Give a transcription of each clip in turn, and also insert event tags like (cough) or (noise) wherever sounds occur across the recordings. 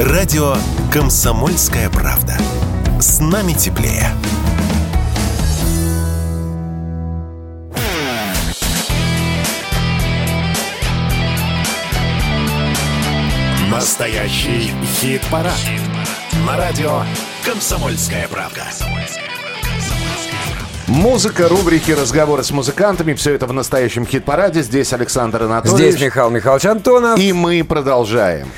Радио «Комсомольская правда». С нами теплее. Настоящий хит-парад. Хит На радио «Комсомольская правда». Музыка, рубрики, разговоры с музыкантами. Все это в настоящем хит-параде. Здесь Александр Анатольевич. Здесь Михаил Михайлович Антонов. И мы продолжаем.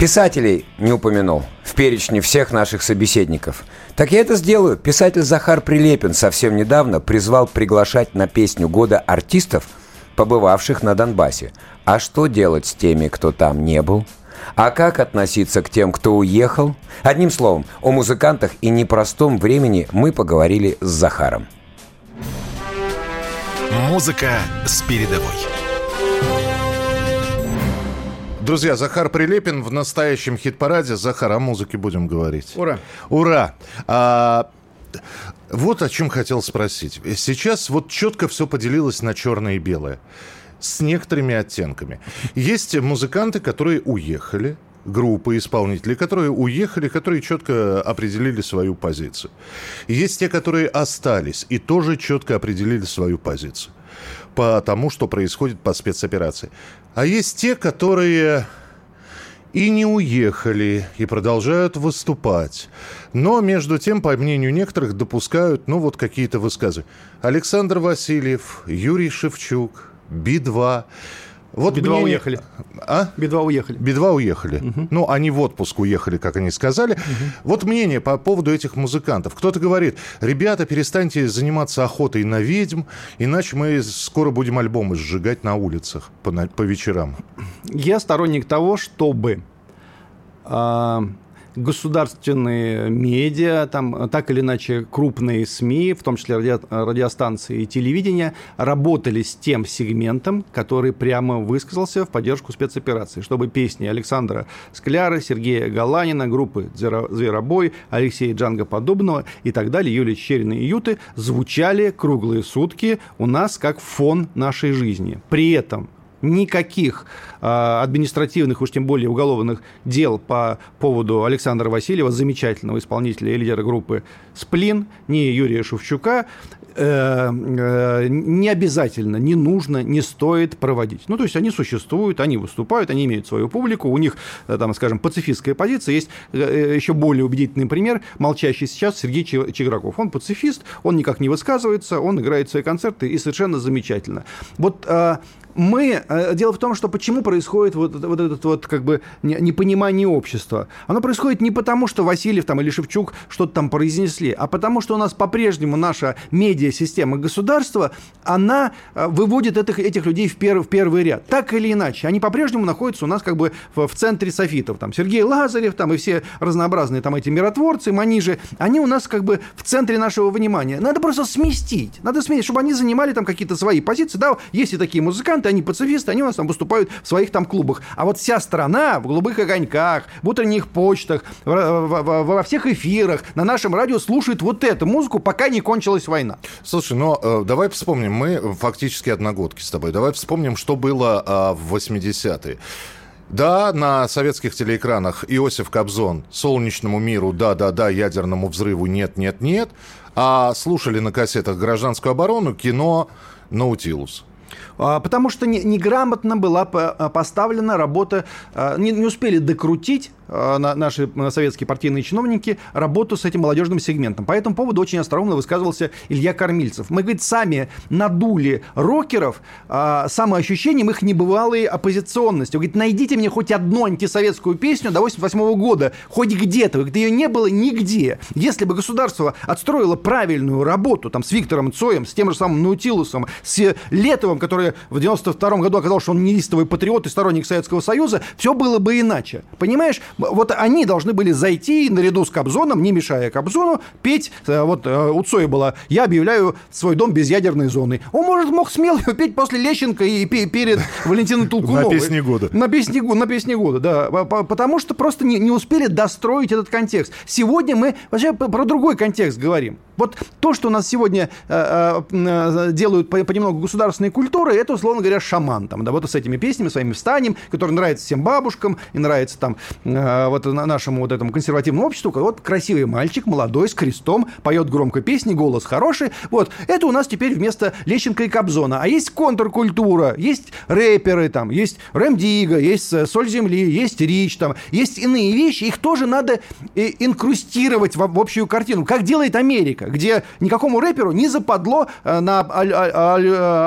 Писателей не упомянул в перечне всех наших собеседников. Так я это сделаю. Писатель Захар Прилепин совсем недавно призвал приглашать на песню года артистов, побывавших на Донбассе. А что делать с теми, кто там не был? А как относиться к тем, кто уехал? Одним словом, о музыкантах и непростом времени мы поговорили с Захаром. Музыка с передовой. Друзья, Захар Прилепин в настоящем хит-параде. Захар, о музыке будем говорить. Ура! Ура! А, вот о чем хотел спросить. Сейчас вот четко все поделилось на черное и белое. С некоторыми оттенками. Есть музыканты, которые уехали, группы исполнителей, которые уехали, которые четко определили свою позицию. Есть те, которые остались и тоже четко определили свою позицию по тому, что происходит по спецоперации. А есть те, которые и не уехали, и продолжают выступать. Но, между тем, по мнению некоторых, допускают, ну, вот какие-то высказы. Александр Васильев, Юрий Шевчук, Би-2. Вот Би-2 мне... уехали. А? Би-2 уехали. Би-2 уехали. Угу. Ну, они в отпуск уехали, как они сказали. Угу. Вот мнение по поводу этих музыкантов. Кто-то говорит, ребята, перестаньте заниматься охотой на ведьм, иначе мы скоро будем альбомы сжигать на улицах по, по вечерам. Я сторонник того, чтобы... Э государственные медиа, там, так или иначе крупные СМИ, в том числе радио, радиостанции и телевидение, работали с тем сегментом, который прямо высказался в поддержку спецоперации, чтобы песни Александра Скляра, Сергея Галанина, группы «Зверобой», Алексея Джанга Подобного и так далее, Юлии Черина и Юты звучали круглые сутки у нас как фон нашей жизни. При этом никаких э, административных, уж тем более уголовных дел по поводу Александра Васильева, замечательного исполнителя и лидера группы «Сплин», ни Юрия Шевчука, э, э, не обязательно, не нужно, не стоит проводить. Ну, то есть они существуют, они выступают, они имеют свою публику, у них, э, там, скажем, пацифистская позиция. Есть еще более убедительный пример, молчащий сейчас Сергей Чиграков. Он пацифист, он никак не высказывается, он играет свои концерты и совершенно замечательно. Вот мы... Э, дело в том, что почему происходит вот, вот это вот как бы непонимание общества. Оно происходит не потому, что Васильев там или Шевчук что-то там произнесли, а потому, что у нас по-прежнему наша медиа-система государства, она э, выводит этих, этих людей в, пер, в первый ряд. Так или иначе, они по-прежнему находятся у нас как бы в, в центре софитов. Там Сергей Лазарев там и все разнообразные там эти миротворцы, манижи, они у нас как бы в центре нашего внимания. Надо просто сместить. Надо сместить, чтобы они занимали там какие-то свои позиции. Да, есть и такие музыканты, они пацифисты, они у нас там выступают в своих там клубах. А вот вся страна в голубых огоньках, в утренних почтах, во всех эфирах, на нашем радио слушает вот эту музыку, пока не кончилась война. Слушай, ну э, давай вспомним, мы фактически одногодки с тобой. Давай вспомним, что было э, в 80-е. Да, на советских телеэкранах Иосиф Кобзон «Солнечному миру», да-да-да, ядерному взрыву нет, нет, нет. А слушали на кассетах «Гражданскую оборону», кино «Наутилус». А, потому что неграмотно была а, поставлена работа, а, не, не успели докрутить наши советские партийные чиновники работу с этим молодежным сегментом. По этому поводу очень остроумно высказывался Илья Кормильцев. Мы, говорит, сами надули рокеров самоощущением их небывалой оппозиционности. Он говорит, найдите мне хоть одну антисоветскую песню до 88 года, хоть где-то. Говорит, ее не было нигде. Если бы государство отстроило правильную работу там, с Виктором Цоем, с тем же самым Наутилусом, с Летовым, который в 92 году оказалось, что он неистовый патриот и сторонник Советского Союза, все было бы иначе. Понимаешь? Вот они должны были зайти наряду с Кобзоном, не мешая Кобзону, петь. Э, вот э, у Цоя было «Я объявляю свой дом без ядерной зоны». Он, может, мог смело (laughs) петь после Лещенко и перед (laughs) Валентином Толкуновой. На песне года. На песне, на песне года, да. Потому что просто не, не успели достроить этот контекст. Сегодня мы вообще про другой контекст говорим. Вот то, что у нас сегодня э, э, делают понемногу государственные культуры, это, условно говоря, шаман. Там, да, вот с этими песнями своими встанем, которые нравятся всем бабушкам, и нравятся там э, э, вот нашему вот этому консервативному обществу, вот красивый мальчик, молодой, с крестом, поет громко песни, голос хороший. Вот, это у нас теперь вместо Лещенко и Кобзона. А есть контркультура, есть рэперы там, есть Рэм Дига, есть э, Соль Земли, есть Рич там, есть иные вещи, их тоже надо э, инкрустировать в, в общую картину, как делает Америка, где никакому рэперу не западло на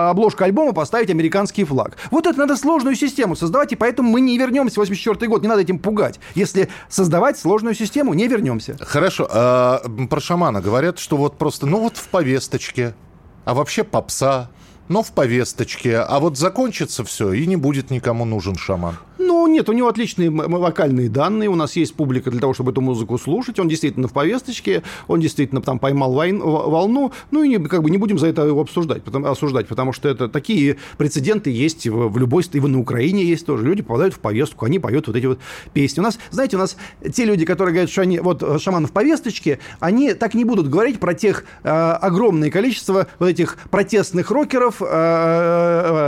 обложку альбома поставить американский флаг. Вот это надо сложную систему создавать, и поэтому мы не вернемся в 84 год, не надо этим пугать. Если создавать сложную систему, не вернемся. Хорошо. А, про шамана говорят, что вот просто, ну вот в повесточке, а вообще попса, но в повесточке. А вот закончится все, и не будет никому нужен шаман. Ну, нет, у него отличные вокальные данные, у нас есть публика для того, чтобы эту музыку слушать, он действительно в повесточке, он действительно там поймал войн, волну, ну и не, как бы не будем за это его обсуждать, потому, осуждать, потому что это такие прецеденты есть в, в любой, и на Украине есть тоже, люди попадают в повестку, они поют вот эти вот песни. У нас, знаете, у нас те люди, которые говорят, что они, вот э, шаман в повесточке, они так не будут говорить про тех э, огромное количество вот этих протестных рокеров э,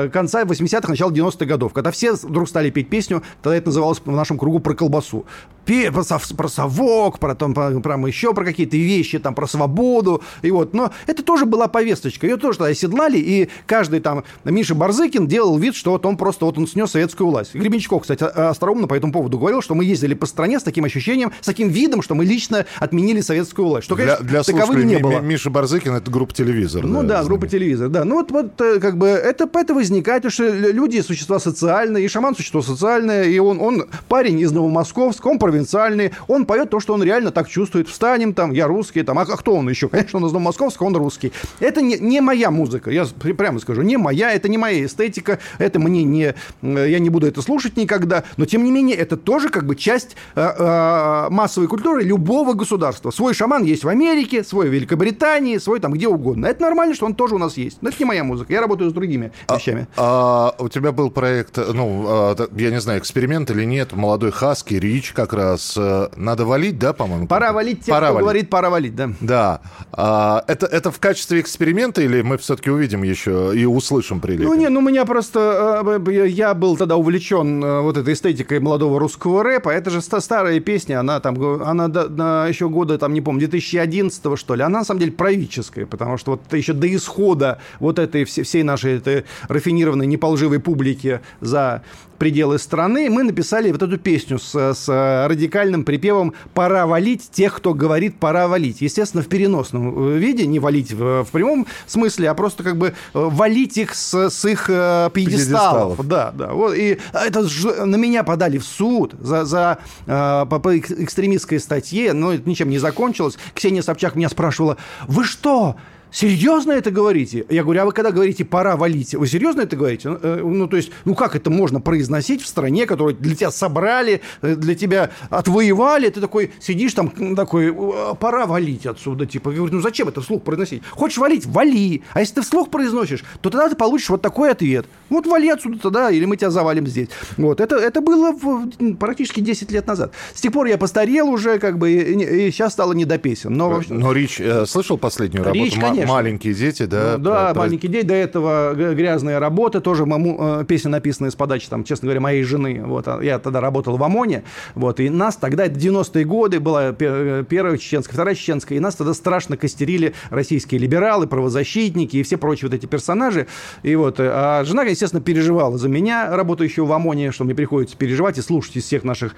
э, конца 80-х, начала 90-х годов, когда все вдруг стали петь песню Тогда это называлось в нашем кругу про колбасу. Про, про совок, про, там, про, про еще про какие-то вещи, там, про свободу. И вот. Но это тоже была повесточка. Ее тоже тогда оседлали, и каждый там Миша Барзыкин делал вид, что вот он просто вот он снес советскую власть. Гребенщиков, кстати, остроумно по этому поводу говорил, что мы ездили по стране с таким ощущением, с таким видом, что мы лично отменили советскую власть. Что, конечно, для, для таковым не было. Миша Барзыкин — это группа «Телевизор». Ну да, да группа «Телевизор», да. Ну вот, вот э, как бы это, это возникает, потому что люди — существа социальные, и шаман — существо социальное, провинциальное, и он, он парень из Новомосковска, он провинциальный, он поет то, что он реально так чувствует. Встанем там, я русский, там, а, а кто он еще? Конечно, он из Новомосковска, он русский. Это не, не моя музыка, я прямо скажу, не моя, это не моя эстетика, это мне не, я не буду это слушать никогда, но тем не менее это тоже как бы часть э, э, массовой культуры любого государства. Свой шаман есть в Америке, свой в Великобритании, свой там где угодно. Это нормально, что он тоже у нас есть. Но это не моя музыка, я работаю с другими а, вещами. А, у тебя был проект, ну, а, я не знаю, эксперимент или нет, молодой Хаски, Рич как раз. Э, надо валить, да, по-моему? Пора валить тех, пора кто валить. говорит, пора валить, да. Да. А, это, это в качестве эксперимента или мы все-таки увидим еще и услышим прилив? Ну, не, ну, меня просто... Э, я был тогда увлечен э, вот этой эстетикой молодого русского рэпа. Это же старая песня, она там, она до, до еще года, там, не помню, 2011 что ли. Она, на самом деле, правительская, потому что вот еще до исхода вот этой всей нашей этой рафинированной, неполживой публики за пределы страны, мы написали вот эту песню с, с радикальным припевом «Пора валить тех, кто говорит «пора валить». Естественно, в переносном э, виде, не валить в, в прямом смысле, а просто как бы э, валить их с, с их э, пьедесталов. пьедесталов. Да, да. Вот, и это на меня подали в суд за, за по, по экстремистской статье, но это ничем не закончилось. Ксения Собчак меня спрашивала, вы что, серьезно это говорите? Я говорю, а вы когда говорите «пора валить», вы серьезно это говорите? Ну, э, ну, то есть, ну, как это можно произносить в стране, которую для тебя собрали, э, для тебя отвоевали, ты такой сидишь там, такой, «А, пора валить отсюда, типа. Я говорю, ну, зачем это вслух произносить? Хочешь валить? Вали. А если ты вслух произносишь, то тогда ты получишь вот такой ответ. Вот вали отсюда тогда, или мы тебя завалим здесь. Вот, это, это было в, практически 10 лет назад. С тех пор я постарел уже, как бы, и, и сейчас стало не до песен. Но, но Рич, э, слышал последнюю работу? Рич, конечно. Маленькие дети, да? Ну, да, про... маленькие дети. До этого грязная работа, тоже маму, э, песня написанная с подачи, там, честно говоря, моей жены. Вот, а я тогда работал в ОМОНе, вот, и нас тогда, это 90-е годы, была первая чеченская, вторая чеченская, и нас тогда страшно костерили российские либералы, правозащитники и все прочие вот эти персонажи. И вот, э, а жена, естественно, переживала за меня, работающего в ОМОНе, что мне приходится переживать и слушать из всех наших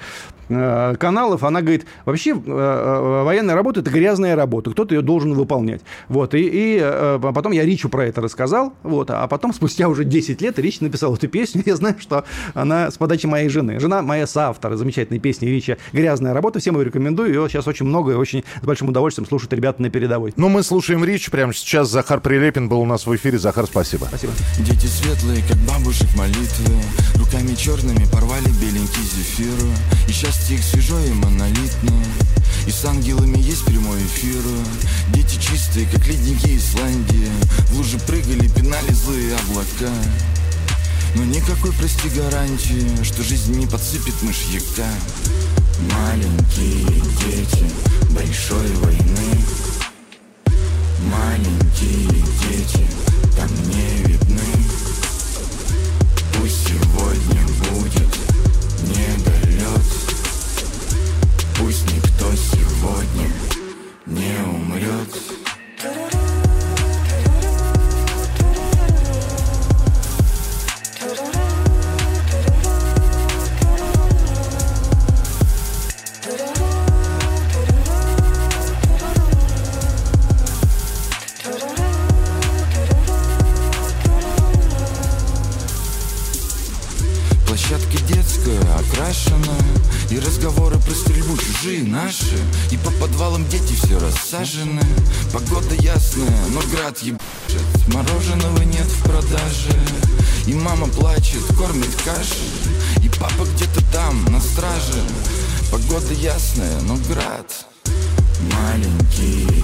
э, каналов. Она говорит, вообще э, э, военная работа – это грязная работа, кто-то ее должен выполнять. Вот, и, и э, потом я Ричу про это рассказал, вот, а потом спустя уже 10 лет Рич написал эту песню, (laughs) я знаю, что она с подачи моей жены. Жена моя соавтор замечательной песни Рича «Грязная работа», всем ее рекомендую, ее сейчас очень много и очень с большим удовольствием слушают ребята на передовой. Ну, мы слушаем Рич прямо сейчас. Захар Прилепин был у нас в эфире. Захар, спасибо. Спасибо. Дети светлые, как бабушек молитвы, руками черными порвали беленький зефир, и счастье их свежо и монолитно. И с ангелами есть прямой эфир. Дети чистые, как ледники Исландии. В лужи прыгали, пинали злые облака. Но никакой, прости, гарантии, что жизнь не подсыпет мышьяка. Маленькие дети большой войны. Маленькие дети там не видны. Пусть сегодня будет Площадка детская, окрашенная. И разговоры про стрельбу чужие наши. И по подвалам дети все рассажены. Погода ясная, но град ебашит. Мороженого нет в продаже. И мама плачет, кормит кашей И папа где-то там, на страже. Погода ясная, но град Маленькие